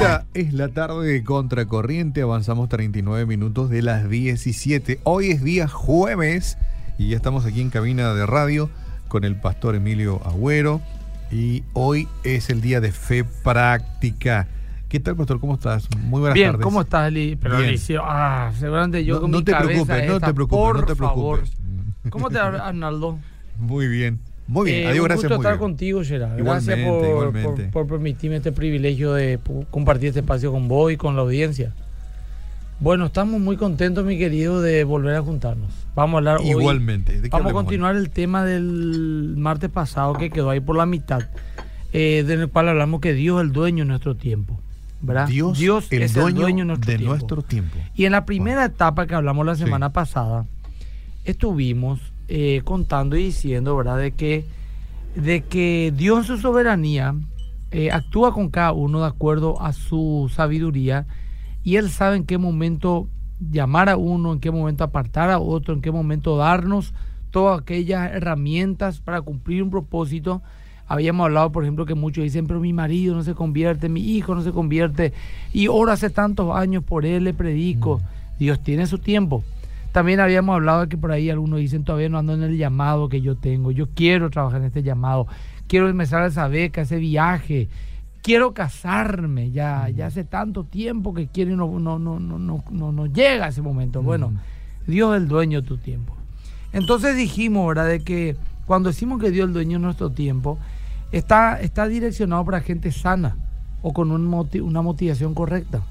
Esta es la tarde de Contracorriente, avanzamos 39 minutos de las 17. Hoy es día jueves y ya estamos aquí en cabina de radio con el pastor Emilio Agüero y hoy es el día de fe práctica. ¿Qué tal, pastor? ¿Cómo estás? Muy buenas Bien, tardes. ¿cómo estás? Pero Bien. Alicia, ah, seguramente yo no, con no mi te cabeza preocupes, no te preocupes, por no te favor. preocupes. ¿Cómo te va, Arnaldo? Muy bien. Muy bien, Eh, adiós, un gracias. gusto muy estar bien. contigo, Gerard. Igualmente, Gracias por, igualmente. por- por permitirme este privilegio de compartir este espacio con vos y con la audiencia. Bueno, estamos muy contentos, mi querido, de volver a juntarnos. Vamos a hablar hoy. Igualmente. ¿de qué Vamos a hoy? continuar el tema del martes pasado que quedó ahí por la mitad, eh, del cual hablamos que Dios es el dueño de nuestro tiempo. ¿verdad? Dios, el, es dueño el dueño de nuestro de tiempo. nuestro tiempo. Y en la primera etapa que hablamos la Sí. semana pasada, estuvimos eh, contando y diciendo, ¿verdad?, de que, de que Dios en su soberanía eh, actúa con cada uno de acuerdo a su sabiduría y Él sabe en qué momento llamar a uno, en qué momento apartar a otro, en qué momento darnos todas aquellas herramientas para cumplir un propósito. Habíamos hablado, por ejemplo, que muchos dicen, pero mi marido no se convierte, mi hijo no se convierte, y oro hace tantos años por él, le predico. Dios tiene su tiempo. También habíamos hablado de que por ahí algunos dicen, todavía no ando en el llamado que yo tengo, yo quiero trabajar en este llamado, quiero empezar esa beca, ese viaje, quiero casarme, ya, ya hace tanto tiempo que quiero y no, no, no, no, no, no, no llega ese momento. Bueno, Dios es el dueño de tu tiempo. Entonces dijimos, ¿verdad? De que cuando decimos que Dios es el dueño de nuestro tiempo, está, está direccionado para gente sana o con un una motivación correcta.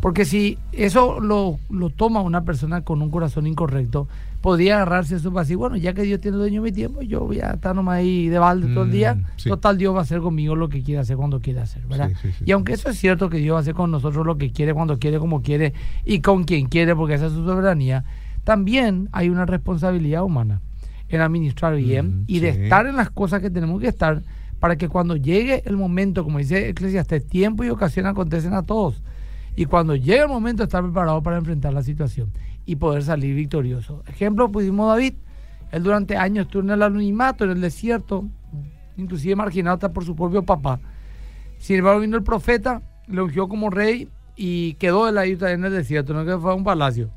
Porque si eso lo, lo toma una persona con un corazón incorrecto, podría agarrarse eso para decir, bueno, ya que Dios tiene dueño de mi tiempo, yo voy a estar nomás ahí de balde todo el día. Mm, sí. Total, Dios va a hacer conmigo lo que quiere hacer cuando quiere hacer, ¿verdad? Sí, sí, sí, y aunque eso es cierto que Dios va a hacer con nosotros lo que quiere, cuando quiere, como quiere y con quien quiere, porque esa es su soberanía, también hay una responsabilidad humana en administrar bien Mm, y de estar en las cosas que tenemos que estar para que cuando llegue el momento, como dice Eclesiastes, tiempo y ocasión acontecen a todos. Y cuando llegue el momento, estar preparado para enfrentar la situación y poder salir victorioso. Ejemplo, pudimos David. Él durante años estuvo en el anonimato, en el desierto, inclusive marginado hasta por su propio papá. Sin embargo, vino el profeta, le ungió como rey y quedó él ahí en el desierto, no que fue a un palacio.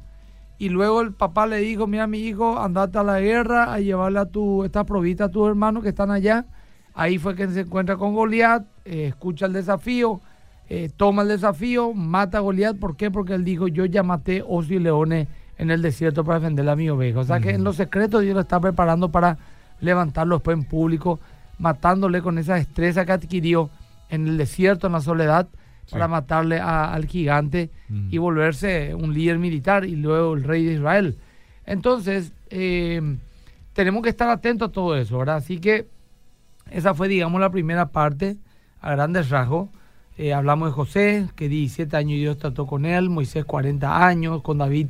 Y luego el papá le dijo, mira mi hijo, andate a la guerra a llevarle a tu, esta provita a tus hermanos que están allá. Ahí fue que se encuentra con Goliat, eh, escucha el desafío, eh, toma el desafío, mata a Goliat. ¿Por qué? Porque él dijo, yo ya maté osos y leones en el desierto para defender a mi oveja. O sea que en los secretos Dios lo está preparando para levantarlo después en público, matándole con esa destreza que adquirió en el desierto, en la soledad, para matarle a- al gigante y volverse un líder militar y luego el rey de Israel. Entonces, eh, tenemos que estar atentos a todo eso, ¿verdad? Así que esa fue, digamos, la primera parte a grandes rasgos. Eh, hablamos de José, que 17 años Dios trató con él, Moisés 40 años, con David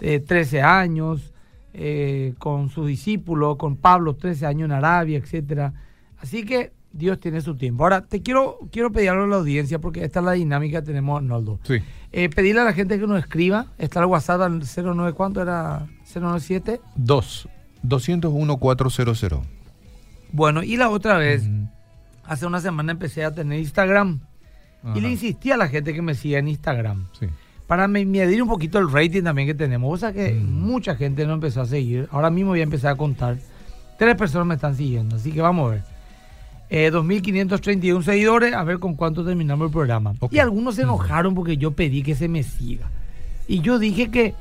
eh, 13 años, eh, con sus discípulos, con Pablo 13 años en Arabia, etcétera. Así que Dios tiene su tiempo. Ahora, te quiero, quiero pedir algo a la audiencia, porque esta es la dinámica que tenemos, Arnoldo. Sí. Eh, pedirle a la gente que nos escriba, está el WhatsApp al 09, ¿cuánto era? 097. 2. 201 400. Bueno, y la otra vez, hace una semana empecé a tener Instagram. Y le insistí a la gente que me siga en Instagram. Sí. Para me- medir un poquito el rating también que tenemos. O sea que mucha gente no empezó a seguir. Ahora mismo voy a empezar a contar. Tres personas me están siguiendo. Así que vamos a ver. Eh, 2.531 seguidores. A ver con cuánto terminamos el programa. Y algunos se enojaron porque yo pedí que se me siga. Y yo dije que,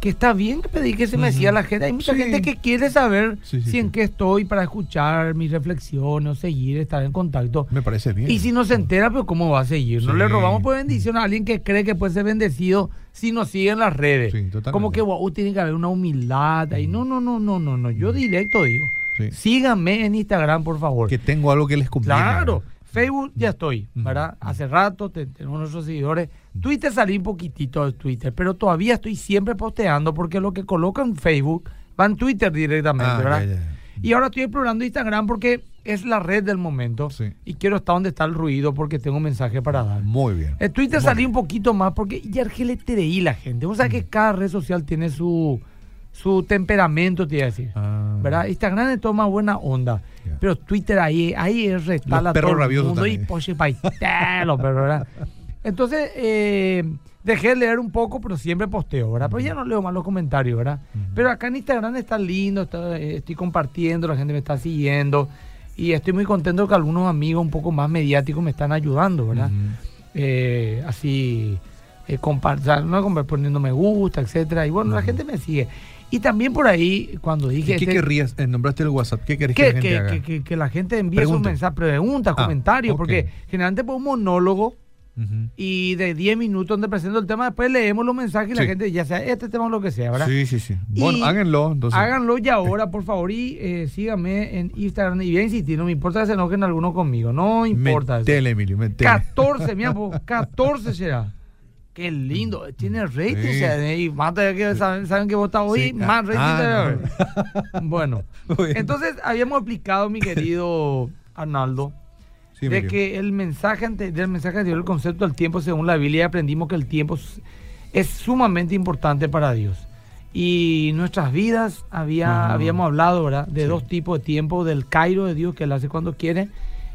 que está bien que pedí que se me Ujú. siga la gente. Hay mucha Sí. gente que quiere saber Sí, sí, si en qué estoy para escuchar mis reflexiones o seguir, estar en contacto. Me parece bien. Y si no se entera, pues ¿cómo va a seguir? No le robamos por bendición a alguien que cree que puede ser bendecido si nos sigue en las redes. Como que wow, tiene que haber una humildad ahí. No, no, no, no, no, no. Yo directo digo. Sí. Síganme en Instagram, por favor. Que tengo algo que les conviene. Claro. Facebook ya estoy. ¿verdad? Hace rato te- tenemos nuestros seguidores. Twitter salí un poquitito de Twitter, pero todavía estoy siempre posteando porque lo que coloco en Facebook va en Twitter directamente, Ah, ¿verdad? ya, ya. Y ahora estoy explorando Instagram porque es la red del momento Sí. y quiero estar donde está el ruido porque tengo un mensaje para dar. Muy bien. En Twitter salí bien. un poquito más porque ya el GLTRI la gente. O sea que cada red social tiene su, su temperamento, te iba a decir. Ah. ¿Verdad? Instagram es toma buena onda. Pero Twitter ahí, ahí es restala todo el mundo y también. poche paitelo, pero ¿verdad? Entonces, eh, dejé de leer un poco, pero siempre posteo, ¿verdad? Pero ya no leo más los comentarios, ¿verdad? Pero acá en Instagram está lindo, está- eh, estoy compartiendo, la gente me está siguiendo y estoy muy contento que algunos amigos un poco más mediáticos me están ayudando, ¿verdad? Eh, así, eh, compar- o sea, no poniendo me gusta, etcétera. Y bueno, la gente me sigue. Y también por ahí, cuando ¿Y dije... qué este- querrías? Eh, nombraste el WhatsApp. ¿Qué querés que, que, la gente que- haga? que- que- que la gente envíe sus mensajes, preguntas, Ah, comentarios, porque generalmente por un monólogo Y de 10 minutos donde presento el tema, después leemos los mensajes y la gente, ya sea este tema o lo que sea, ¿verdad? Sí, sí, sí. Y Bueno, háganlo. Entonces. Háganlo ya ahora, por favor, y eh, síganme en Instagram. Y voy a insistir, no me importa que se enojen algunos conmigo, no importa. eso. Metele, Emilio, metele. 14, mira, po, 14 será. Qué lindo, tiene rating. Sí. o sea, y más que saben, saben que vos estás hoy, Sí. más rating Ah, no. Bueno, entonces habíamos explicado, mi querido Arnaldo, Sí, de que el mensaje ante- del mensaje anterior, el concepto del tiempo, según la Biblia, aprendimos que el tiempo es, sumamente importante para Dios. Y nuestras vidas, había, Ajá. habíamos hablado, ¿verdad? De Sí. dos tipos de tiempo, del Cairo de Dios, que Él hace cuando quiere,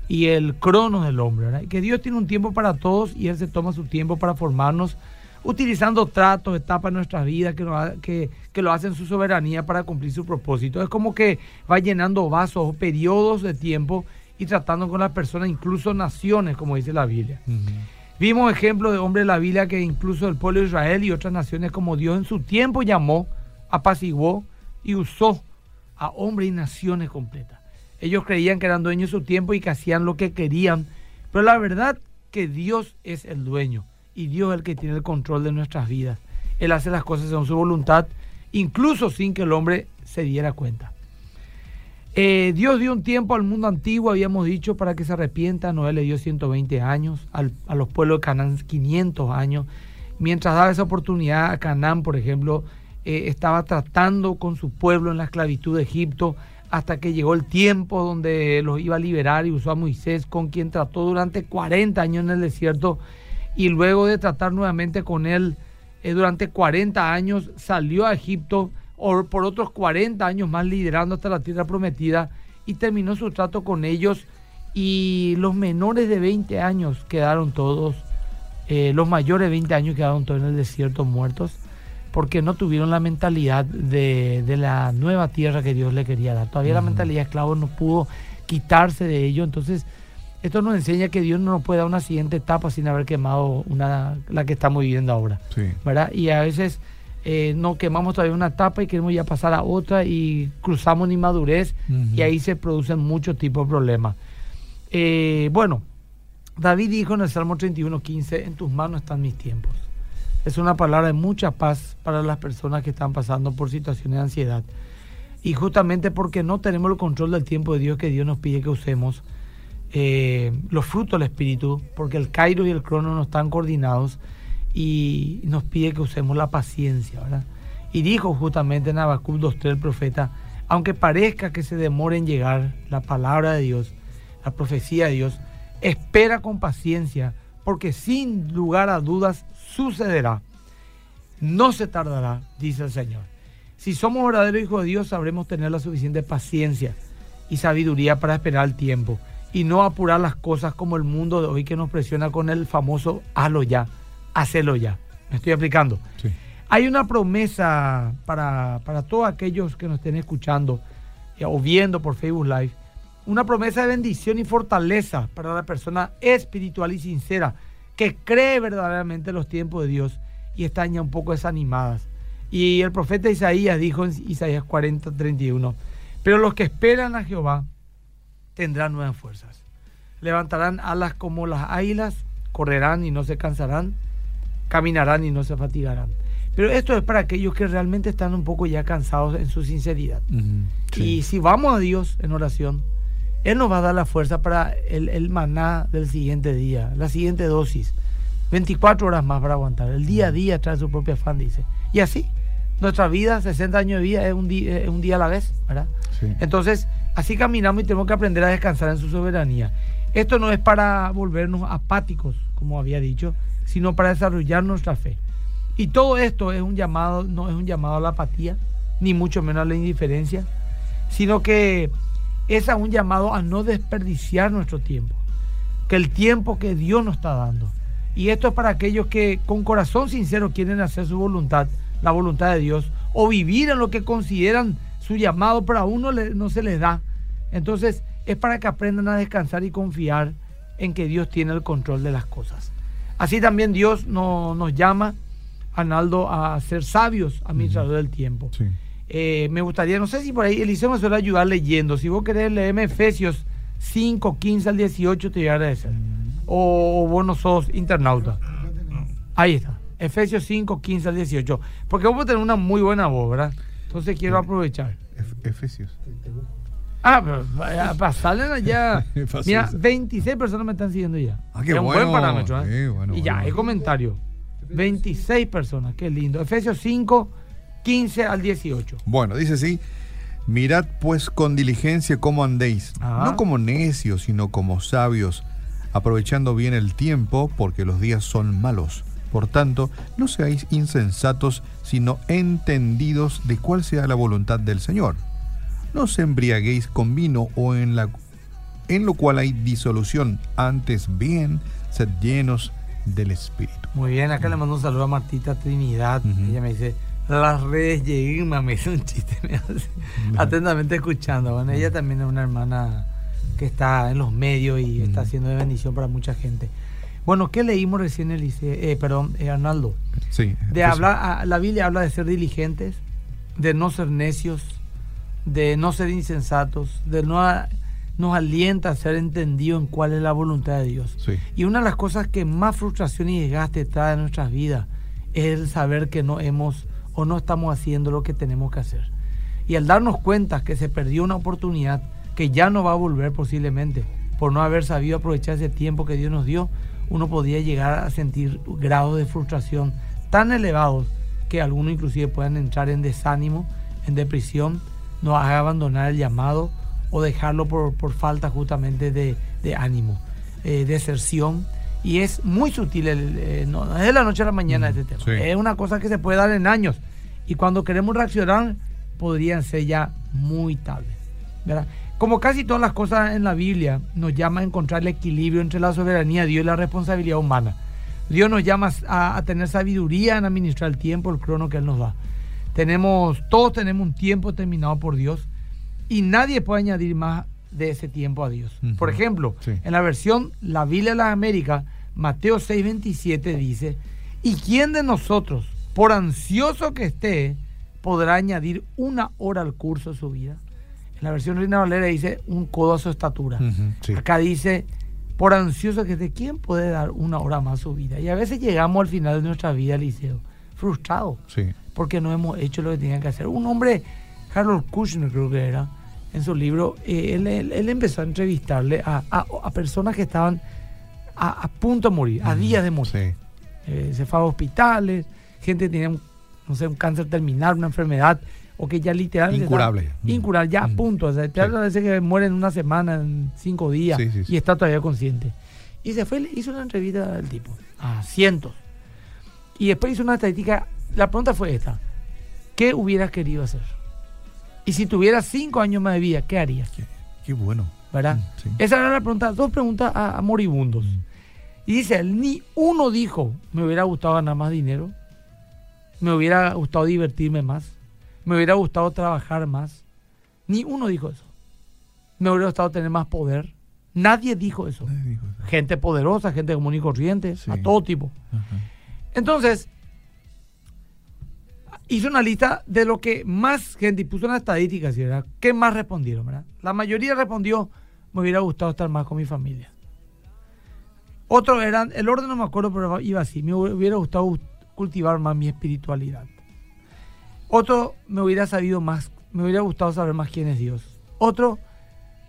y el cronos del hombre, ¿verdad? Y que Dios tiene un tiempo para todos y Él se toma su tiempo para formarnos, utilizando tratos, etapas en nuestras vidas que, nos que, que lo hacen su soberanía para cumplir su propósito. Es como que va llenando vasos o periodos de tiempo y tratando con las personas, incluso naciones, como dice la Biblia. Vimos ejemplos de hombres de la Biblia que incluso el pueblo de Israel y otras naciones como Dios en su tiempo llamó, apaciguó y usó a hombres y naciones completas. Ellos creían que eran dueños de su tiempo y que hacían lo que querían, pero la verdad que Dios es el dueño y Dios es el que tiene el control de nuestras vidas. Él hace las cosas según su voluntad, incluso sin que el hombre se diera cuenta. Eh, Dios dio un tiempo al mundo antiguo, habíamos dicho, para que se arrepienta. Noé le dio 120 años, al- a los pueblos de Canaán 500 años. Mientras daba esa oportunidad a Canaán, por ejemplo, eh, estaba tratando con su pueblo en la esclavitud de Egipto hasta que llegó el tiempo donde los iba a liberar y usó a Moisés, con quien trató durante 40 años en el desierto. Y luego de tratar nuevamente con él eh, durante 40 años, salió a Egipto o por otros 40 años más liderando hasta la tierra prometida y terminó su trato con ellos y los menores de 20 años quedaron todos, eh, los mayores de 20 años quedaron todos en el desierto muertos porque no tuvieron la mentalidad de, de la nueva tierra que Dios le quería dar. Todavía la mentalidad de esclavo no pudo quitarse de ello, entonces esto nos enseña que Dios no nos puede dar una siguiente etapa sin haber quemado una, la que estamos viviendo ahora. Sí. ¿verdad? Y a veces eh, no quemamos todavía una etapa y queremos ya pasar a otra y cruzamos una inmadurez y ahí se producen muchos tipos de problemas. Eh, bueno, David dijo en el Salmo 31, 15, en tus manos están mis tiempos. Es una palabra de mucha paz para las personas que están pasando por situaciones de ansiedad. Y justamente porque no tenemos el control del tiempo de Dios que Dios nos pide que usemos, eh, los frutos del Espíritu, porque el Cairo y el Crono no están coordinados y nos pide que usemos la paciencia, ¿verdad? Y dijo justamente en Habacuc 2.3 el profeta, aunque parezca que se demore en llegar la palabra de Dios, la profecía de Dios, espera con paciencia, porque sin lugar a dudas sucederá. No se tardará, dice el Señor. Si somos verdaderos hijos de Dios, sabremos tener la suficiente paciencia y sabiduría para esperar el tiempo y no apurar las cosas como el mundo de hoy que nos presiona con el famoso hazlo ya, hacelo ya. Me estoy aplicando. Sí. Hay una promesa para, para todos aquellos que nos estén escuchando eh, o viendo por Facebook Live. Una promesa de bendición y fortaleza para la persona espiritual y sincera que cree verdaderamente en los tiempos de Dios y están ya un poco desanimadas. Y el profeta Isaías dijo en Isaías 40, 31, pero los que esperan a Jehová tendrán nuevas fuerzas. Levantarán alas como las águilas, correrán y no se cansarán, caminarán y no se fatigarán. Pero esto es para aquellos que realmente están un poco ya cansados en su sinceridad. Sí. Y si vamos a Dios en oración, Él nos va a dar la fuerza para el, el maná del siguiente día, la siguiente dosis. 24 horas más para aguantar. El día a día trae su propio afán, dice. Y así, nuestra vida, 60 años de vida, es un, día, es un día a la vez, ¿verdad? Sí. Entonces, así caminamos y tenemos que aprender a descansar en su soberanía. Esto no es para volvernos apáticos, como había dicho, sino para desarrollar nuestra fe. Y todo esto es un llamado, no es un llamado a la apatía, ni mucho menos a la indiferencia, sino que es a un llamado a no desperdiciar nuestro tiempo. Que el tiempo que Dios nos está dando Y esto es para aquellos que con corazón sincero quieren hacer su voluntad, la voluntad de Dios, o vivir en lo que consideran su llamado, pero a uno no se les da. Entonces es para que aprendan a descansar y confiar en que Dios tiene el control de las cosas. Así también Dios nos llama, Arnaldo, a ser sabios administradores del tiempo. Eh, me gustaría, no sé si por ahí Eliseo me suele ayudar leyendo. Si vos querés leerme Efesios 5, 15 al 18, te voy a agradecer. O, vos no sos internauta. Ahí está. Efesios 5, 15 al 18. Porque vos tener una muy buena voz, ¿verdad? Entonces quiero aprovechar. Efesios. Ah, pero pasarle allá. Mira, 26 personas me están siguiendo ya. Ah, qué es un buen parámetro. ¿eh? y ya, hay comentario. 26 personas, qué lindo. Efesios 5, 15 al 18. Bueno, dice así. Mirad pues con diligencia cómo andéis, ah. no como necios, sino como sabios, aprovechando bien el tiempo, porque los días son malos. Por tanto, no seáis insensatos, sino entendidos de cuál sea la voluntad del Señor no os embriaguéis con vino o en, la, en lo cual hay disolución, antes bien, sed llenos del Espíritu. Muy bien, acá le mando un saludo a Martita Trinidad. Ella me dice, las redes llegan, me hizo un chiste, me hace, atentamente escuchando. Bueno, ella también es una hermana que está en los medios y está haciendo de bendición para mucha gente. Bueno, ¿qué leímos recién, Elise, eh, perdón, eh, Arnaldo? Sí. De hablar, ah, la Biblia habla de ser diligentes, de no ser necios, de no ser insensatos, de no nos alienta a ser entendido en cuál es la voluntad de Dios. Y una de las cosas que más frustración y desgaste trae en nuestras vidas es el saber que no hemos o no estamos haciendo lo que tenemos que hacer. Y al darnos cuenta que se perdió una oportunidad que ya no va a volver posiblemente por no haber sabido aprovechar ese tiempo que Dios nos dio, uno podría llegar a sentir grados de frustración tan elevados que algunos inclusive puedan entrar en desánimo, en depresión nos haga abandonar el llamado o dejarlo por, falta justamente de, ánimo, eh, deserción. Y es muy sutil, eh, no, es de la noche a la mañana este tema. Es una cosa que se puede dar en años. Y cuando queremos reaccionar, podrían ser ya muy tarde. Como casi todas las cosas en la Biblia, nos llama a encontrar el equilibrio entre la soberanía de Dios y la responsabilidad humana. Dios nos llama a, a tener sabiduría en administrar el tiempo, el crono que Él nos da. Tenemos, todos tenemos un tiempo determinado por Dios y nadie puede añadir más de ese tiempo a Dios. Por ejemplo, en la versión La Biblia de las Américas, Mateo 6:27 dice, ¿y quién de nosotros, por ansioso que esté, podrá añadir una hora al curso de su vida? En la versión Reina Valera dice un codo a su estatura. Acá dice, por ansioso que esté, ¿quién puede dar una hora más a su vida? Y a veces llegamos al final de nuestra vida, Liceo, frustrados. Sí porque no hemos hecho lo que tenían que hacer. Un hombre, Harold Kushner creo que era, en su libro, eh, él, empezó a entrevistarle a, personas que estaban a, punto de morir, a días de morir. Eh, se fue a hospitales, gente que tenía, un, no sé, un cáncer terminal, una enfermedad, o que ya literalmente... Incurable. incurable, ya a punto. O sea, te a veces que muere en una semana, en cinco días, y está todavía consciente. Y se fue, hizo una entrevista al tipo, a cientos. Y después hizo una estadística la pregunta fue esta. ¿Qué hubieras querido hacer? Y si tuvieras cinco años más de vida, ¿qué harías? Qué, bueno. ¿Verdad? Mm, Esa era la pregunta, dos preguntas a, moribundos. Mm. Y dice, ni uno dijo, me hubiera gustado ganar más dinero, me hubiera gustado divertirme más, me hubiera gustado trabajar más. Ni uno dijo eso. Me hubiera gustado tener más poder. Nadie dijo eso. Gente poderosa, gente común y corriente, a todo tipo. Entonces, hizo una lista de lo que más gente, puso una estadística, ¿verdad? ¿Qué más respondieron, verdad? La mayoría respondió, me hubiera gustado estar más con mi familia. Otros eran, el orden no me acuerdo, pero iba así, me hubiera gustado cultivar más mi espiritualidad. Otro, me hubiera sabido más, me hubiera gustado saber más quién es Dios. Otro,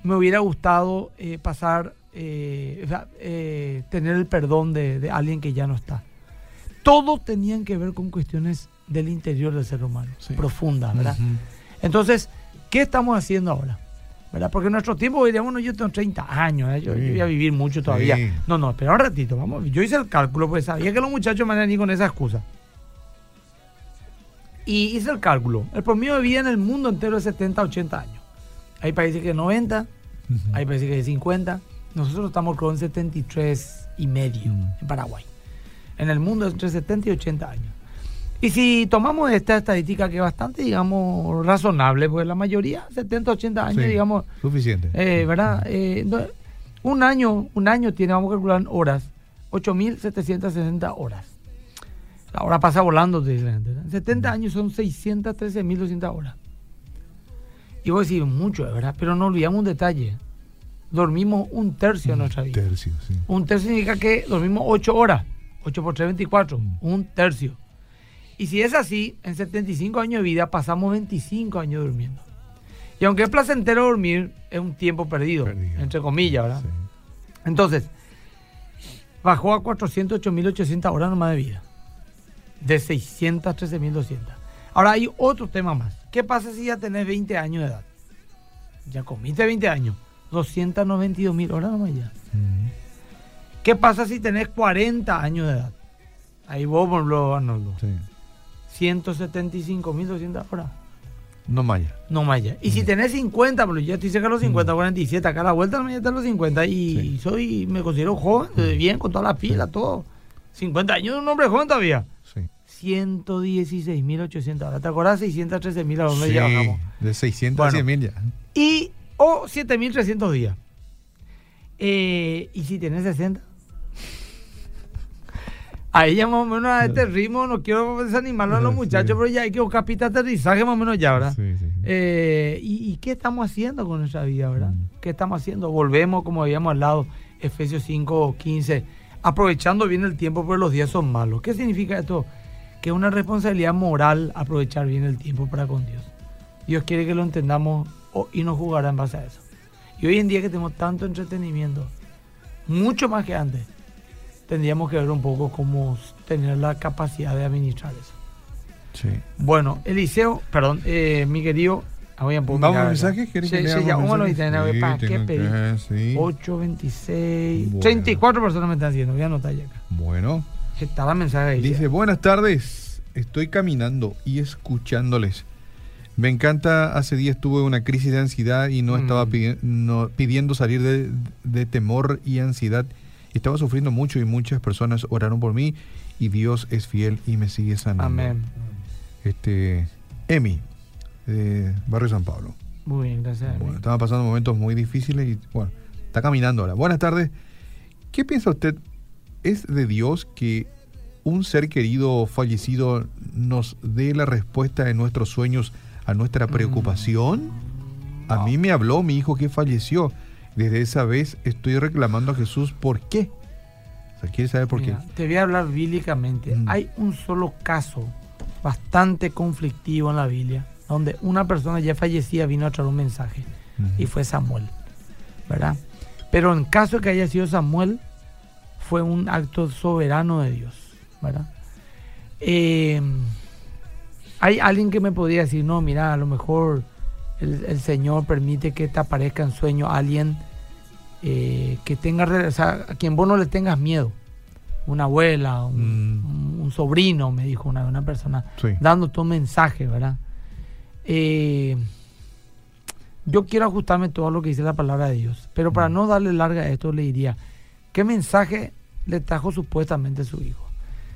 me hubiera gustado eh, pasar, eh, eh, tener el perdón de, de alguien que ya no está. Todos tenían que ver con cuestiones del interior del ser humano, profunda, ¿verdad? Entonces, ¿qué estamos haciendo ahora? ¿verdad? Porque en nuestro tiempo diríamos, bueno, yo tengo 30 años, ¿eh? yo, voy a vivir mucho todavía. No, no, espera un ratito, vamos. Yo hice el cálculo, pues sabía que los muchachos me ni con esa excusa. Y hice el cálculo. El promedio de vida en el mundo entero es 70, 80 años. Hay países que 90, hay países que 50. Nosotros estamos con 73 y medio en Paraguay. en el mundo entre 70 y 80 años. Y si tomamos esta estadística que es bastante, digamos, razonable, pues la mayoría, 70, 80 años, Sí, digamos, Suficiente. eh, ¿verdad? Eh, no- un año, un año tiene, vamos a calcular en horas, 8.760 horas. La hora pasa volando, te dice la gente. ¿verdad? 70 años son 613.200 horas. Y vos decís, mucho, ¿verdad? Pero no olvidamos un detalle. Dormimos un tercio de nuestra vida. Tercio, sí. Un tercio significa que dormimos 8 horas. 8 por 3, 24. Mm. Un tercio. Y si es así, en 75 años de vida pasamos 25 años durmiendo. Y aunque es placentero dormir, es un tiempo perdido, Perdido. entre comillas, ¿verdad? Sí. Entonces, bajó a 408.800 horas nomás de vida. De 613.200. Ahora hay otro tema más. ¿Qué pasa si ya tenés 20 años de edad? Ya comiste 20 años. 292.000 horas nomás ya. ¿Qué pasa si tenés 40 años de edad? Ahí vos, por ejemplo, Arnoldo. Sí. 175.200 horas. No maya. No ya. Y si tenés 50, pero ya estoy cerca de los 50, 47, acá a la vuelta me está a los 50 y Sí. soy, me considero joven, de bien, con toda la pila, todo. 50 años un hombre joven todavía. Sí. 116.800 horas. ¿Te acordás? 613.000 a dónde Sí, ya bajamos. de 600 Bueno. a 100 mil ya. Y, o 7.300 días. Eh, ¿Y si tenés 60? Ahí ya más o menos a este ritmo, no quiero desanimarlo a los muchachos, pero ya hay que buscar pista de aterrizaje más o menos ya, ¿verdad? Sí, sí, sí. Eh, ¿y, y qué estamos haciendo con nuestra vida, verdad? Mm. ¿Qué estamos haciendo? Volvemos, como habíamos hablado, Efesios 5, 15, aprovechando bien el tiempo, pero los días son malos. ¿Qué significa esto? Que es una responsabilidad moral aprovechar bien el tiempo para con Dios. Dios quiere que lo entendamos y nos jugará en base a eso. Y hoy en día que tenemos tanto entretenimiento, mucho más que antes, tendríamos que ver un poco cómo tener la capacidad de administrar eso. Sí. Bueno, Eliseo, perdón, eh, mi querido. ah, voy a poner ¿Vamos mensajes? ¿Quieres Sí, que sí, ya, mensajes? mensajes, Sí, ¿Para qué pedir? que- sí. 8, 26, Bueno. 34 personas me están haciendo. Voy a anotar ya acá. Bueno, Está la mensaje ahí. dice, buenas tardes, estoy caminando y escuchándoles. Me encanta, hace días tuve una crisis de ansiedad y no Mm. estaba pidi- no- pidiendo salir de, de temor y ansiedad. Estaba sufriendo mucho y muchas personas oraron por mí y Dios es fiel y me sigue sanando. Amén. Este, Emi, de Barrio San Pablo. Muy bien, gracias. Bueno, estaba pasando momentos muy difíciles y bueno, está caminando ahora. Buenas tardes. ¿Qué piensa usted? ¿Es de Dios que un ser querido fallecido nos dé la respuesta de nuestros sueños a nuestra preocupación? A mí me habló mi hijo que falleció. Desde esa vez estoy reclamando a Jesús por qué. O sea, quiere saber por Mira, qué. Te voy a hablar bíblicamente. Mm. Hay un solo caso bastante conflictivo en la Biblia donde una persona ya fallecida vino a traer un mensaje y fue Samuel, ¿verdad? Pero en caso de que haya sido Samuel, fue un acto soberano de Dios, ¿verdad? Eh, hay alguien que me podría decir, no, mira, a lo mejor el, el Señor permite que te aparezca en sueño alguien eh, que tenga, o sea, a quien vos no le tengas miedo. Una abuela, un, Mm. un- un sobrino, me dijo una, una persona, Sí. dándote un mensaje, ¿verdad? Eh, yo quiero ajustarme todo lo que dice la palabra de Dios, pero para no darle larga a esto le diría, ¿qué mensaje le trajo supuestamente su hijo?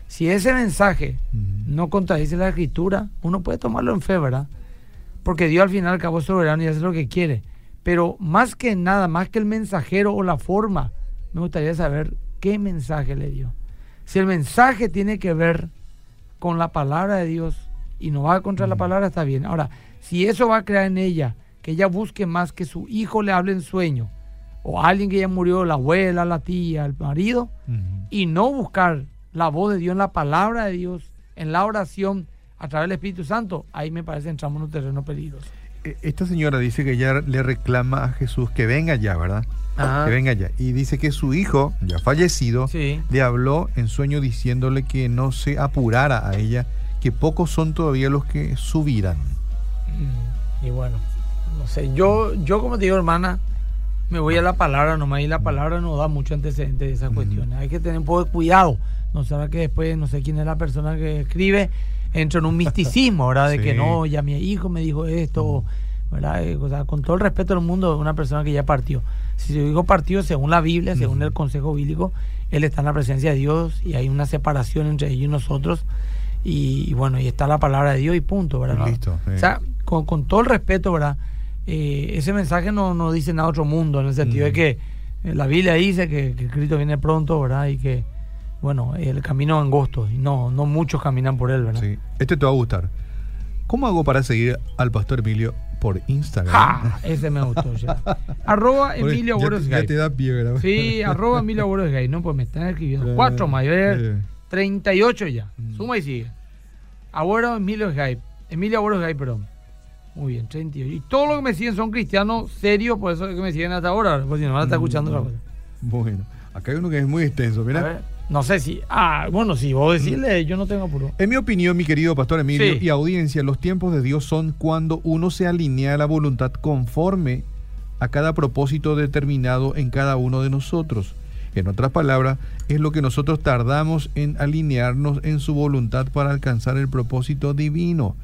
Si ese mensaje Ujú. no contradice la escritura, uno puede tomarlo en fe, ¿verdad? Porque Dios al final al cabo es soberano y hace lo que quiere. Pero más que nada, más que el mensajero o la forma, me gustaría saber qué mensaje le dio. Si el mensaje tiene que ver con la palabra de Dios y no va contra la palabra, está bien. Ahora, si eso va a crear en ella que ella busque más que su hijo le hable en sueño, o alguien que ya murió, la abuela, la tía, el marido, y no buscar la voz de Dios en la palabra de Dios, en la oración, a través del Espíritu Santo, ahí me parece entramos en un terreno peligroso. E- Esta señora dice que ya le reclama a Jesús que venga ya, ¿verdad? Que venga ya. Y dice que su hijo, ya fallecido, Sí. le habló en sueño diciéndole que no se apurara a ella, que pocos son todavía los que subirán. Mm, Y bueno, no sé, yo, yo como te digo, hermana, me voy a la palabra nomás y la palabra no da mucho antecedente de esas Ujú. cuestiones. Hay que tener un poco de cuidado. No será que después, no sé quién es la persona que escribe, entra en un misticismo, ¿verdad? De que no, ya mi hijo me dijo esto, ¿verdad? Eh, o sea, con todo el respeto del mundo, una persona que ya partió. Si yo digo partido, según la Biblia, según el consejo bíblico, él está en la presencia de Dios y hay una separación entre ellos y nosotros. Y, y bueno, y está la palabra de Dios y punto, ¿verdad? Listo, sí. O sea, con, con todo el respeto, ¿verdad? Eh, ese mensaje no, no dice nada a otro mundo, en el sentido de que eh, la Biblia dice que, que Cristo viene pronto, ¿verdad? Y que, bueno, el camino angosto y no, no muchos caminan por él, ¿verdad? Sí. Este te va a gustar. ¿Cómo hago para seguir al pastor Emilio por Instagram? ¡Ja! Ese me gustó ya. arroba Porque Emilio ya, te- ya te da pie, ¿verdad? Sí, arroba Emilio Skype. No, pues me están escribiendo. Eh, Cuatro ya- eh. 38 ya. Mm. Suma y sigue. Agüero Emilio Skype. Emilio Skype, perdón. Muy bien, 38. Y todos los que me siguen son cristianos serios, por eso es que me siguen hasta ahora. Pues si no, van a estar escuchando otra cosa. Bueno, acá hay uno que es muy extenso. Mira, no sé si. Ah, bueno, si vos decirle, yo no tengo apuro. En mi opinión, mi querido pastor Emilio Sí. y audiencia, los tiempos de Dios son cuando uno se alinea a la voluntad conforme a cada propósito determinado en cada uno de nosotros. En otras palabras, es lo que nosotros tardamos en alinearnos en su voluntad para alcanzar el propósito divino.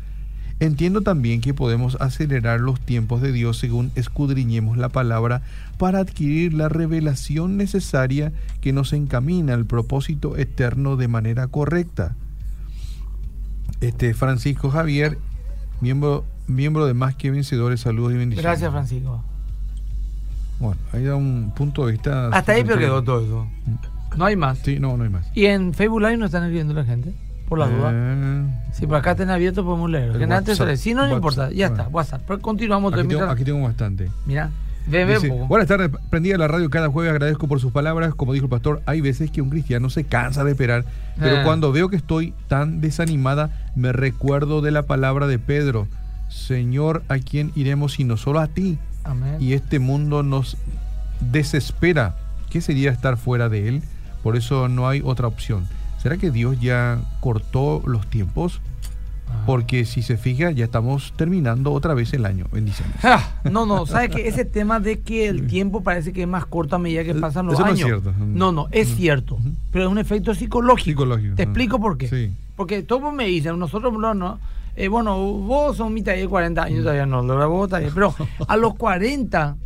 Entiendo también que podemos acelerar los tiempos de Dios según escudriñemos la palabra para adquirir la revelación necesaria que nos encamina al propósito eterno de manera correcta. Este Francisco Javier, miembro, miembro de Más que Vencedores, saludos y bendiciones. Gracias, Francisco. Bueno, ahí da un punto de vista. Hasta ahí pero quedó todo eso. No hay más. Sí, no, no hay más. Y en Facebook Live no están escribiendo la gente, por la duda. Eh, Si por acá están abiertos podemos leer. Que antes si no, no importa. Ya bueno. está, WhatsApp. Pero continuamos. aquí, tengo, aquí tengo bastante. Mira, Dice. Buenas tardes, prendida la radio cada jueves, agradezco por sus palabras. Como dijo el pastor, hay veces que un cristiano se cansa de esperar, pero Eh. cuando veo que estoy tan desanimada, me recuerdo de la palabra de Pedro. Señor, ¿a quién iremos sino solo a ti? Amén. Y este mundo nos desespera. ¿Qué sería estar fuera de él? Por eso no hay otra opción. ¿Será que Dios ya cortó los tiempos? Ah. Porque si se fija, ya estamos terminando otra vez el año. Bendiciones. Ah, no, no, ¿sabes que Ese tema de que el tiempo parece que es más corto a medida que pasan los Eso no es años. cierto. No, no, es cierto. Pero es un efecto psicológico. Psicológico. Te explico por qué. Sí. Porque todos me dicen, nosotros no, no, eh, bueno, vos son mitad de 40 años todavía no, verdad, vos todavía, pero a los 40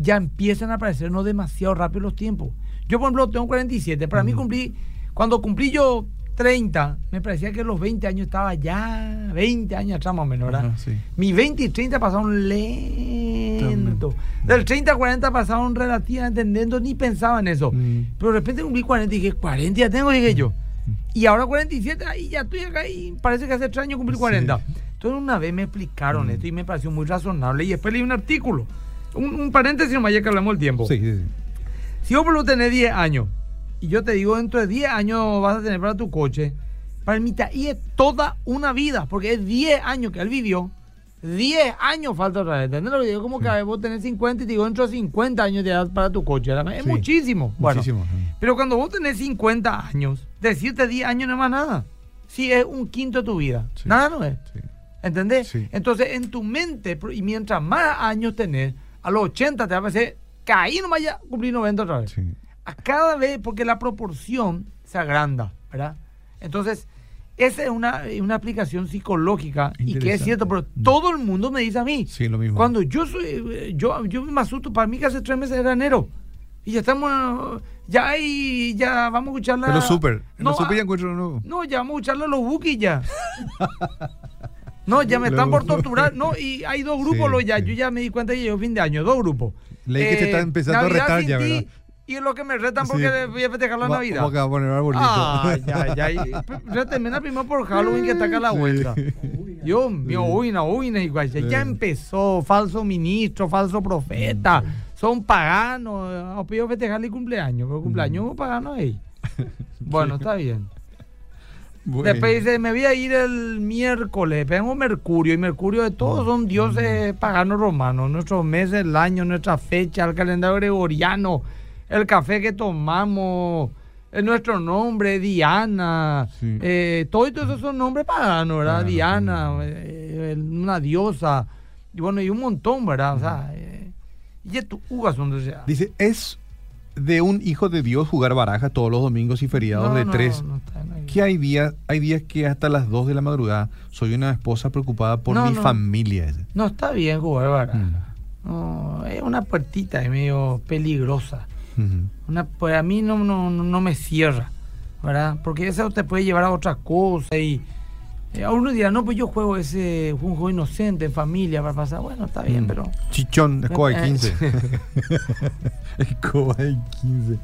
ya empiezan a aparecernos demasiado rápido los tiempos. Yo, por ejemplo, tengo 47. Para mí cumplí, cuando cumplí yo 30, me parecía que los 20 años estaba ya 20 años atrás más o menos, ¿verdad? Ajá, sí. Mis 20 y 30 pasaron lento. Del 30 a 40 pasaron relativamente lento, ni pensaba en eso. Mm. Pero de repente cumplí 40 y dije, 40 ya tengo, dije yo. Y ahora 47, ahí ya estoy acá y parece que hace tres años cumplí 40. Sí. Entonces una vez me explicaron Mm. esto y me pareció muy razonable. Y después leí un artículo. Un, un paréntesis nomás ya que hablamos del tiempo. Sí, sí, sí. Si vos por lo tenés 10 años y yo te digo dentro de 10 años vas a tener para tu coche, para el y es toda una vida, porque es 10 años que él vivió. 10 años falta otra vez. ¿Entendés lo que digo? Como que vos tenés 50 y te digo dentro de 50 años de edad para tu coche. Es Sí. muchísimo. Bueno, Muchísimo. pero cuando vos tenés 50 años, decirte 10 años no es más nada. Si es un quinto de tu vida. Sí. Nada no es. Sí. ¿Entendés? Sí. Entonces, en tu mente, y mientras más años tenés, a los 80 te va a parecer caí nomás ya, cumplir 90 otra vez. A cada vez, porque la proporción se agranda, ¿verdad? Entonces, esa es una, una aplicación psicológica y que es cierto, pero todo el mundo me dice a mí. Sí, lo mismo. Cuando yo soy, eh, yo, yo me asusto, para mí que hace tres meses era enero. Y ya estamos, ya ahí, ya vamos a escuchar la... Pero súper. No, los súper ya ah, encuentro uno. no, ya vamos a escucharle a los bookies ya. No, ya me están por torturar. No, y hay dos grupos, Sí, lo ya. sí. Yo ya me di cuenta que llegó fin de año, dos grupos. Eh, Leí que te está empezando a retar ya, ti, ¿verdad? Y es lo que me retan porque Sí. voy a festejar la Va- Navidad. ¿Cómo que va a poner arbolito? Ah, ya, ya. Rétenme primero por Halloween que está acá a la vuelta. Dios mío, uina, uina, igual. Ya, empezó, falso ministro, falso profeta. Son paganos. Ha pedido festejarle el cumpleaños, pero cumpleaños es pagano ahí. Bueno, está bien. Bueno. Después dice, me voy a ir el miércoles, tengo Mercurio, y Mercurio de todos son dioses paganos romanos, nuestros meses, el año, nuestra fecha, el calendario gregoriano, el café que tomamos, eh, nuestro nombre, Diana, Sí. eh, todos esos son nombres paganos, ¿verdad? Diana, eh, una diosa, y bueno, y un montón, ¿verdad? O sea, eh, y tu ugas donde sea. Dice, es de un hijo de Dios jugar baraja todos los domingos y feriados de no, tres. no que hay días, hay días que hasta las 2 de la madrugada soy una esposa preocupada por mi familia. No está bien jugar, ¿verdad? Mm. No, es una puertita es medio peligrosa. Ujú. Una, pues a mí no, no, no- me cierra, ¿verdad? Porque eso te puede llevar a otras cosas y a uno dirá, no, pues yo juego ese un juego inocente en familia para pasar. Bueno, está bien, Mm. pero... Chichón, escoba de Eh, 15. escoba de 15.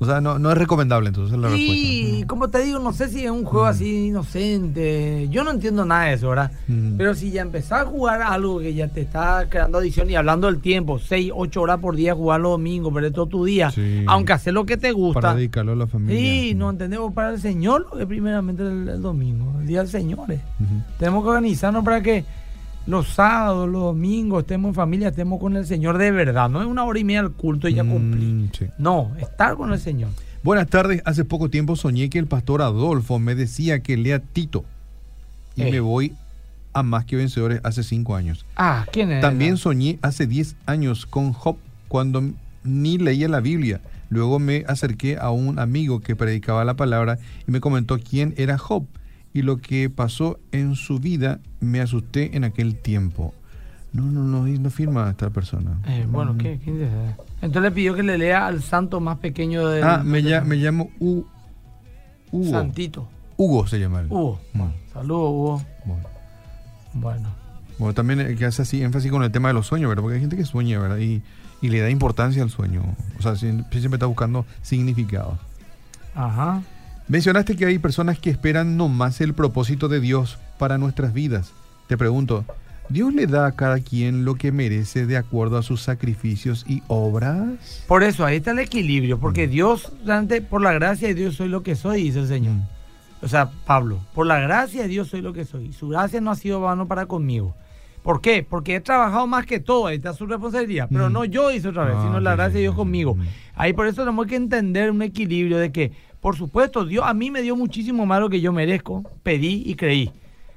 O sea, no, no es recomendable entonces la Y respuesta. como te digo, no sé si es un juego así inocente. Yo no entiendo nada de eso, ¿verdad? Mm. Pero si ya empezás a jugar algo que ya te está creando adicción y hablando del tiempo, 6, 8 horas por día jugar los domingos, perder todo tu día, Sí. aunque hacer lo que te gusta. Para dedicarlo a la familia. Sí, no entendemos para el Señor lo que primeramente el, el domingo, el día del Señor. eh. Ujú. Tenemos que organizarnos para que los sábados, los domingos estemos en familia, estemos con el Señor de verdad. No es una hora y media al culto y ya cumplí. Mm, sí. No, estar con el Señor. Buenas tardes. Hace poco tiempo soñé que el pastor Adolfo me decía que lea Tito. Y Eh. me voy a Más que Vencedores hace cinco años. Ah, ¿quién es? También soñé hace 10 años con Job cuando ni leía la Biblia. Luego me acerqué a un amigo que predicaba la palabra y me comentó quién era Job y lo que pasó en su vida. Me asusté en aquel tiempo. No, no, no, no firma esta persona. Eh, bueno, Mm. ¿qué? Entonces le pidió que le lea al santo más pequeño del... Ah, me, lla- me llamo U- Hugo. Santito. Hugo se llama él. Hugo. Bueno, Saludos, Hugo. bueno. Bueno. Bueno, también el que hace así énfasis con el tema de los sueños, ¿verdad? Porque hay gente que sueña, ¿verdad? Y, y le da importancia al sueño. O sea, sie- siempre está buscando significado. Ajá. Mencionaste que hay personas que esperan nomás el propósito de Dios para nuestras vidas. Te pregunto, ¿Dios le da a cada quien lo que merece de acuerdo a sus sacrificios y obras? Por eso, ahí está el equilibrio, porque Mm. Dios, por la gracia de Dios soy lo que soy, dice el Señor. Mm. O sea, Pablo, por la gracia de Dios soy lo que soy. Su gracia no ha sido vano para conmigo. ¿Por qué? Porque he trabajado más que todo, ahí está su responsabilidad. Pero Mm. no yo hice otra vez, Ah, sino la sí, gracia de Dios conmigo. Ahí por eso tenemos que entender un equilibrio de que, por supuesto, Dios a mí me dio muchísimo más lo que yo merezco, pedí y creí,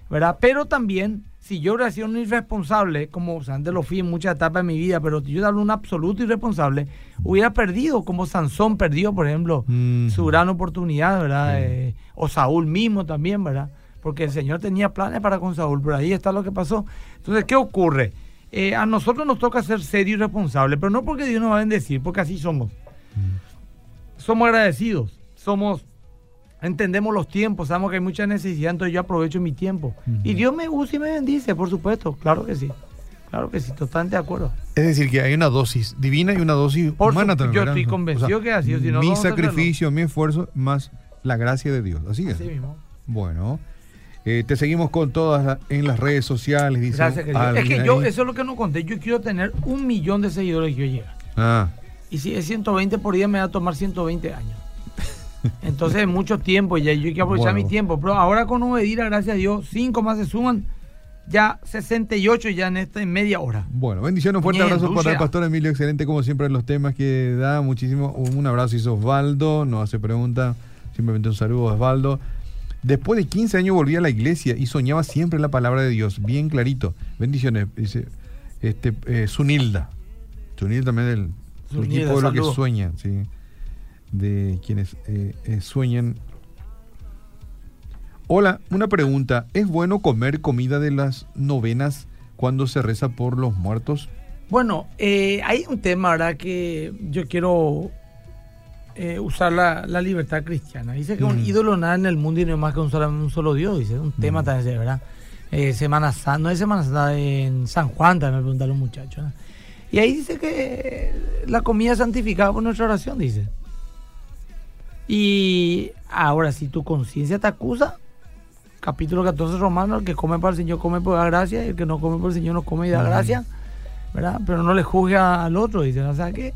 ¿verdad? Pero también, si yo hubiera sido un irresponsable, como antes lo fui en muchas etapas de mi vida, pero yo era un absoluto irresponsable, hubiera perdido, como Sansón perdió, por ejemplo, Mm. su gran oportunidad, ¿verdad? Eh, o Saúl mismo también, ¿verdad? Porque el Señor tenía planes para con Saúl, pero ahí está lo que pasó. Entonces, ¿qué ocurre? Eh, a nosotros nos toca ser serio y responsable, pero no porque Dios nos va a bendecir, porque así somos. Somos agradecidos, somos, entendemos los tiempos, sabemos que hay mucha necesidad, entonces yo aprovecho mi tiempo. Y Dios me usa y me bendice, por supuesto, claro que sí. Claro que sí, totalmente de acuerdo. Es decir, que hay una dosis divina y una dosis Por humana su- también. yo ¿verdad? estoy convencido que así, o si no, Mi sacrificio, mi esfuerzo, más la gracia de Dios. Así es. Así mismo. Bueno, eh, te seguimos con todas en las redes sociales. Dice Gracias, querido. Es que yo, eso es lo que no conté. Yo quiero tener un millón de seguidores que yo llegue. Ah, Y si es 120 por día, me va a tomar 120 años. Entonces es mucho tiempo y ya yo hay que aprovechar Bueno. mi tiempo. Pero ahora con Obedira, gracias a Dios, 5 más se suman, ya 68 ya en esta en media hora. bueno, bendiciones, un fuerte Bien, abrazo para el pastor Emilio, excelente como siempre en los temas que da, muchísimo. Un abrazo, hizo Osvaldo, no hace pregunta, simplemente un saludo a Osvaldo. Después de 15 años volví a la iglesia y soñaba siempre la palabra de Dios, bien clarito. Bendiciones, dice este, eh, Sunilda. Sunilda también del, equipo de los que sueñan, sí. De quienes eh, eh, sueñan. Hola, una pregunta. ¿Es bueno comer comida de las novenas cuando se reza por los muertos? Bueno, eh, hay un tema, ¿verdad? Que yo quiero eh, usar la, la libertad cristiana. Dice que un Mm. ídolo nada en el mundo y no es más que un solo, un solo Dios. Dice, un tema Mm. también, ¿verdad? Eh, Semana Santa, no es Semana Santa, en San Juan también me preguntaron los muchachos. ¿no? Y ahí dice que la comida santificada por nuestra oración, dice. Y ahora, si tu conciencia te acusa, capítulo 14 romano, el que come para el Señor come por la gracia, y el que no come por el Señor no come y da gracia, ¿verdad? Pero no le juzgue al otro, dice, o sea que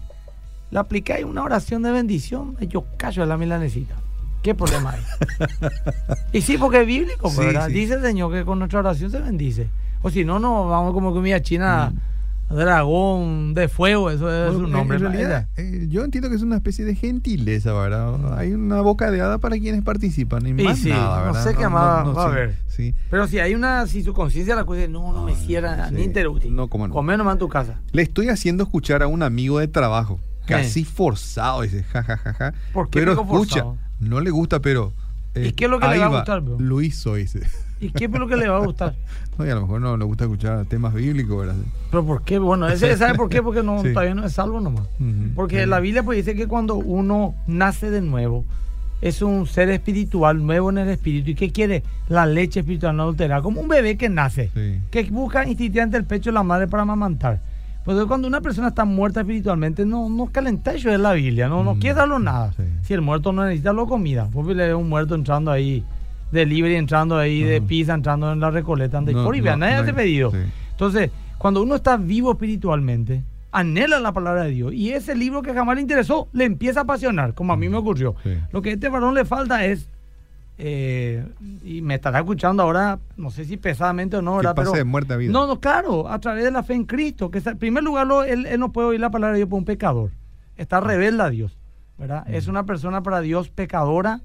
le aplicáis una oración de bendición, yo callo a la milanecita. ¿Qué problema hay? y sí, porque es bíblico, Sí, ¿verdad? sí. Dice el Señor que con nuestra oración se bendice. O si no, no, vamos como comida china, dragón de fuego, eso es en- nombre. En eh, yo entiendo que es una especie de gentileza, ¿verdad? Hay una bocadeada para quienes participan y Y más sí, nada, no ¿verdad? sé qué más va a haber. Sí. Pero si hay una, si su conciencia la cosa, no, no me Ah, cierra ni interrumpir. No, cómo no. Come nomás en tu casa. Le estoy haciendo escuchar a un amigo de trabajo, casi Eh. forzado, dice, ja, ja, ja, ja. ¿Por qué Pero escucha, no le gusta, pero ¿Y qué es lo que le va a gustar, bro? Luis soy. ¿Y qué es lo que le va a gustar? No, y a lo mejor no le gusta escuchar temas bíblicos, ¿verdad? Pero ¿por qué? Bueno, ese, ¿sabe por qué? Porque no, Sí. todavía no es salvo nomás. Porque sí. la Biblia pues dice que cuando uno nace de nuevo, es un ser espiritual, nuevo en el espíritu. ¿Y qué quiere? La leche espiritual no adulterada. Como un bebé que nace, Sí. que busca instintivamente el pecho de la madre para amamantar. Pues cuando una persona está muerta espiritualmente, no, no calenta eso de la Biblia, no, no Mm, quiere darlo nada. Si el muerto no necesita lo comida, pues le ve un muerto entrando ahí de libre, entrando ahí de pizza, entrando en la recoleta, anda y No, por y vea, no, nadie no hace pedido. sí. Entonces, cuando uno está vivo espiritualmente, anhela la palabra de Dios. Y ese libro que jamás le interesó, le empieza a apasionar, como a mí me ocurrió. Sí. Lo que a este varón le falta es, eh, y me estará escuchando ahora, no sé si pesadamente o no, Que ¿verdad? pase Pero, de muerte a vida. No, no, claro, a través de la fe en Cristo. Que en primer lugar, lo- él, él no puede oír la palabra de Dios por un pecador. Está rebelde a Dios, ¿verdad? Es una persona para Dios pecadora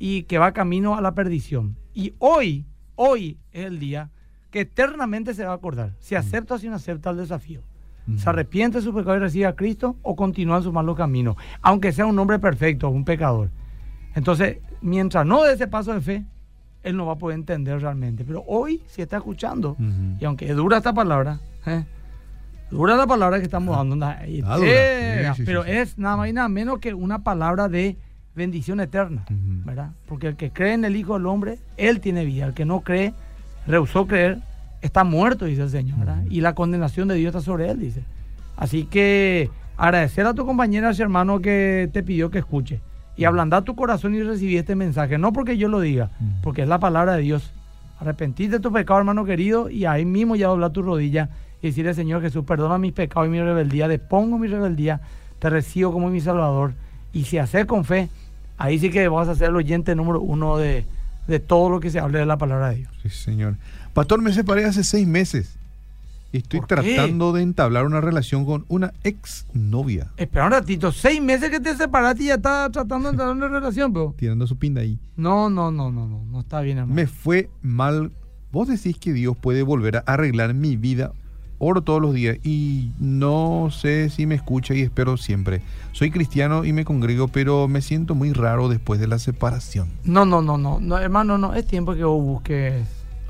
y que va camino a la perdición. Y hoy, hoy es el día que eternamente se va a acordar si acepta o si no acepta el desafío. ¿Se arrepiente de su pecado y recibe a Cristo o continúa en su malo camino? Aunque sea un hombre perfecto, un pecador. Entonces, mientras no dé ese paso de fe, él no va a poder entender realmente. Pero hoy, si está escuchando, y aunque es dura esta palabra, ¿eh? dura la palabra que estamos dando, Ah, dura. eh, Sí, sí, pero sí. es nada más y nada menos que una palabra de bendición eterna. ¿verdad? Porque el que cree en el Hijo del Hombre, él tiene vida. El que no cree, rehusó creer, está muerto, dice el Señor, ¿verdad? Y la condenación de Dios está sobre él, dice. Así que agradecer a tu compañera, a ese hermano que te pidió que escuche. Y ablandar tu corazón y recibir este mensaje. No porque yo lo diga, porque es la palabra de Dios. Arrepentirte de tu pecado, hermano querido, y ahí mismo ya doblar tu rodilla y decirle, Señor Jesús, perdona mis pecados y mi rebeldía, depongo mi rebeldía, te recibo como mi Salvador. Y si hacer con fe, ahí sí que vas a ser el oyente número uno de, de todo lo que se hable de la palabra de Dios. Sí, señor. Pastor, me separé hace seis meses. Y estoy tratando de entablar una relación con una ex novia. Espera un ratito, seis meses que te separaste y ya estás tratando de entrar en una relación, pero... Tirando su pinta ahí. No, no, no, no, no, no está bien, hermano. Me fue mal. Vos decís que Dios puede volver a arreglar mi vida. Oro todos los días y no sé si me escucha y espero siempre. Soy cristiano y me congrego, pero me siento muy raro después de la separación. No, no, no, no, no, hermano, no, es tiempo que vos busques...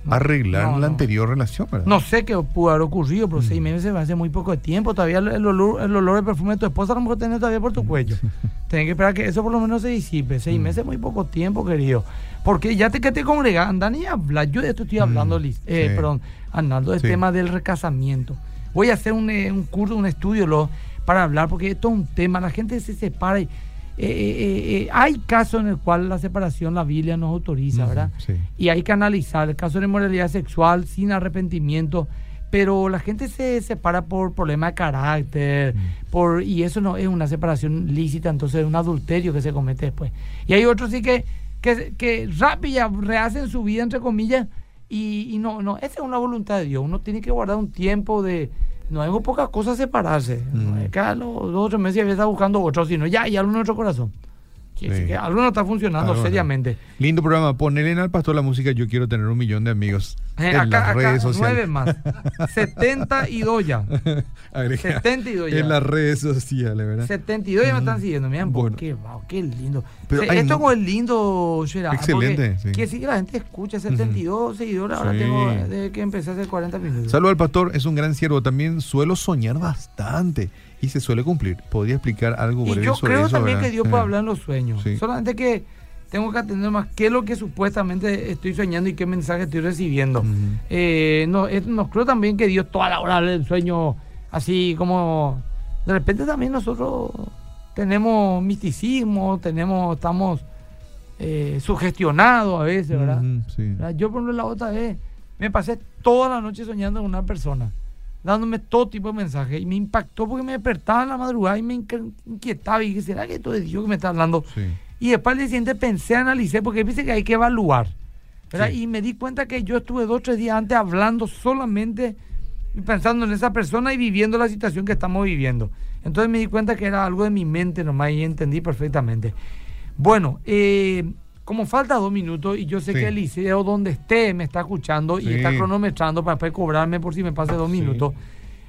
Arreglar no, la no. anterior relación, ¿verdad? No sé qué pudo haber ocurrido, pero Mm. seis meses me hace muy poco de tiempo. Todavía el, el olor, el olor de perfume de tu esposa a lo mejor tenés todavía por tu cuello. Tienes que esperar que eso por lo menos se disipe. Seis Mm. meses es muy poco tiempo, querido. Porque ya te que te congregas, anda ni habla. Yo de esto estoy hablando, Mm, Liz, eh, sí. perdón, Arnaldo, Sí. tema del recasamiento. Voy a hacer un, eh, un curso, un estudio lo, para hablar, porque esto es un tema. La gente se separa y. eh, eh, eh, hay casos en el cual la separación la Biblia nos autoriza, ¿verdad? sí. Y hay que analizar el caso de inmoralidad sexual sin arrepentimiento, pero la gente se separa por problema de carácter, por y eso no es una separación lícita, entonces es un adulterio que se comete después. Y hay otros sí que, que, que rehacen su vida, entre comillas, y, y no, no, esa es una voluntad de Dios. Uno tiene que guardar un tiempo de... No hay pocas cosas separarse. No Mm. es que a los dos o tres meses ya está buscando otro, sino ya algo en nuestro corazón. Quiere decir Sí. que algo no está funcionando Algo no. seriamente. Lindo programa. Ponele al pastor la música. Yo quiero tener un millón de amigos Eh, en acá, las acá, redes sociales. nueve más. 72 ya. Agrega, 72 ya. en las redes sociales, ¿verdad? 72 ya me están siguiendo. Miren, Bueno. qué, wow, qué lindo. Pero Sí, hay esto mu- es lindo, Gerard, Excelente, sí. Que la gente escucha 72 seguidores. Ahora Sí. tengo desde que empecé hace 40 minutos. Saludos al pastor, es un gran siervo. También suelo soñar bastante y se suele cumplir. ¿Podría explicar algo y yo sobre creo eso? también verdad? que Dios puede hablar en los sueños. Sí. Solamente que tengo que atender más qué es lo que supuestamente estoy soñando y qué mensaje estoy recibiendo. Ujú. Eh, no, es- no creo también que Dios toda la hora hable del sueño así como de repente también nosotros tenemos misticismo, tenemos, estamos eh, sugestionados a veces, ¿verdad? Sí. ¿verdad? Yo por ejemplo la otra vez me pasé toda la noche soñando con una persona, dándome todo tipo de mensajes y me impactó porque me despertaba en la madrugada y me inquietaba y dije, ¿será que esto es Dios que me está hablando? Sí. Y después al día siguiente pensé, analicé, porque dice que hay que evaluar. Y me di cuenta que yo estuve dos o tres días antes hablando solamente y pensando en esa persona y viviendo la situación que estamos viviendo. Entonces me di cuenta que era algo de mi mente nomás y entendí perfectamente. Bueno, eh, como falta dos minutos y yo sé Sí. que Eliseo donde esté me está escuchando y está cronometrando para después cobrarme por si me pase dos Sí. minutos,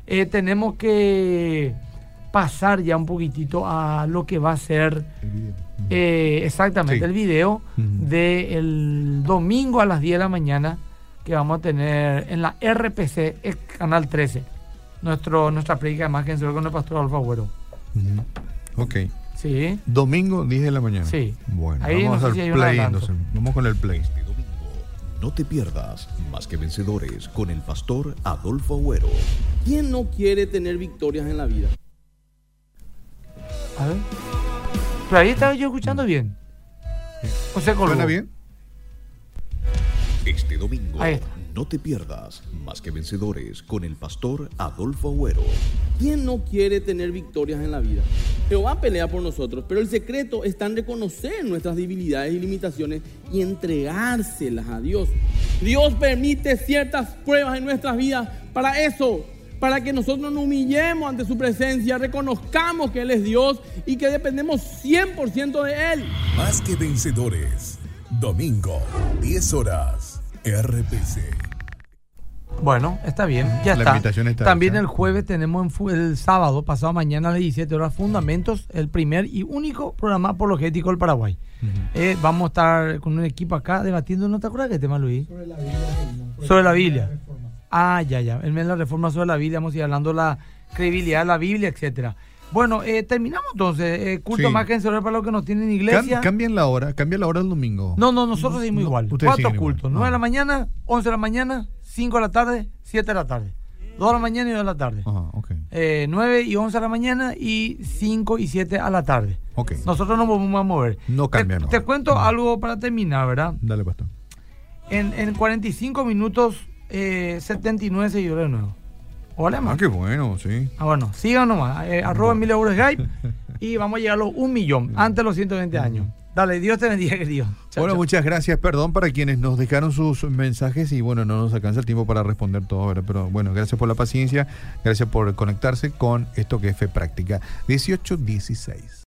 eh, tenemos que pasar ya un poquitito a lo que va a ser eh, exactamente el video Ujú. del domingo a las 10 de la mañana que vamos a tener en la RPC, el canal 13. Nuestro, nuestra predica de más que con el pastor Alfa Agüero. Ujú. Ok. Sí. Domingo, 10 de la mañana. Sí. Bueno, Ahí vamos no al si play entonces. Vamos con el play. Este domingo, no te pierdas Más que Vencedores con el pastor Adolfo Agüero. ¿Quién no quiere tener victorias en la vida? A ver. Pero ahí estaba yo escuchando bien. José Colbó. ¿Suena bien? Este domingo, Ahí está. No te pierdas Más que Vencedores con el pastor Adolfo Agüero. ¿Quién no quiere tener victorias en la vida? Jehová pelea por nosotros, pero el secreto está en reconocer nuestras debilidades y limitaciones y entregárselas a Dios. Dios permite ciertas pruebas en nuestras vidas para eso, para que nosotros nos humillemos ante su presencia, reconozcamos que Él es Dios y que dependemos 100% de Él. Más que vencedores. Domingo, 10 horas. RPC. Bueno, está bien, ya La está. invitación está También hecha. el jueves tenemos en el sábado, pasado mañana a las 17 horas, Fundamentos, el primer y único programa apologético del Paraguay. Eh, vamos a estar con un equipo acá debatiendo, ¿no te acuerdas qué tema, Luis? Sobre la Biblia. Sobre la Biblia. Ah, ya, ya. El mes de la reforma sobre la Biblia, vamos a ir hablando de la credibilidad de la Biblia, etcétera. Bueno, eh, terminamos entonces. Eh, culto Sí. más que vencedor para los que no tienen iglesia. cambian la hora, cambia la hora del domingo. No, no, nosotros seguimos No, igual. ustedes Cuatro igual. cultos. Ah. 9 de la mañana, 11 de la mañana, 5 de la tarde, 7 de la tarde. 2 de la mañana y 2 de la tarde. Ajá, ok. Eh, 9 y 11 de la mañana y 5 y 7 a la tarde. Ok. Nosotros nos vamos a mover. No cambian Te, te cuento algo para terminar, ¿verdad? Dale, pastor. En, en 45 minutos, eh, 79 seguidores nuevos. Ah, qué bueno, sí. Ah, bueno, sigan nomás. Eh, arroba Emilio Agüero Skype y vamos a llegar a los 1 millón antes de los 120 años. Dale, Dios te bendiga, querido. Chao, bueno, chao. muchas gracias. Perdón para quienes nos dejaron sus mensajes y bueno, no nos alcanza el tiempo para responder todo, ¿verdad? Pero bueno, gracias por la paciencia, gracias por conectarse con esto que es Fe Práctica 1816.